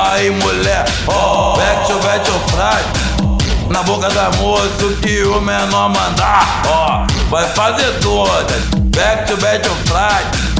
Aí mulher, ó, to back to Fry. Na boca da moça que o menor mandar, ó, oh, vai fazer todas. Vectio, Vectio Fry.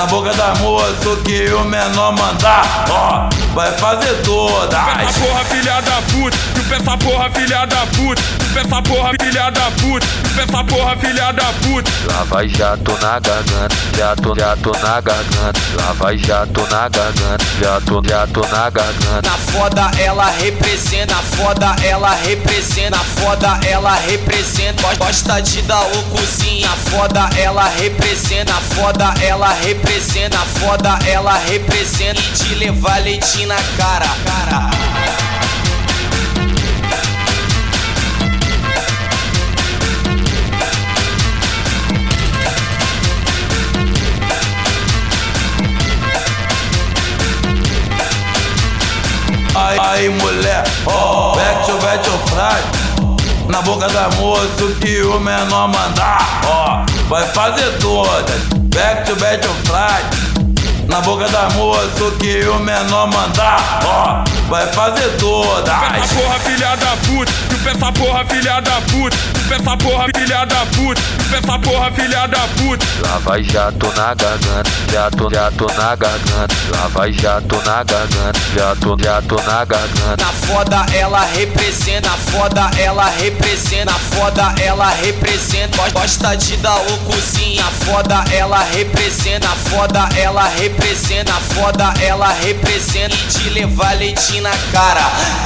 Na boca da moça que o menor mandar, ó, vai fazer todas. Essa porra, filha da puta, tu essa porra, filha da puta, tu essa porra, filha da puta, tu essa porra, filha da puta. Lá vai jato na garganta, jato, jato na garganta. Lá vai jato na garganta, jato, jato na garganta. Na foda ela representa, na foda ela representa, na foda ela representa. Gosta de dar o cozinha, foda ela representa, na foda ela representa representa, foda ela representa e de levar leitinho na cara. cara. Aí, aí mulher, oh, back to back to fry Na boca da moça que o menor mandar, ó, vai fazer todas back to back to fly. Na boca da moça que o menor mandar, ó, vai fazer toda. Essa porra, filha da puta, tu essa porra, filha da puta, tu essa porra, filha da puta, tu essa porra, filha da puta. Lá vai jato na garganta, jato, jato na garganta. Lá vai jato na garganta, jato, jato na garganta. Na foda ela representa, na foda ela representa, na foda ela representa. Gosta de dar o cozinha, foda ela representa, na foda ela representa, na foda ela representa. E de levar leitinho na cara.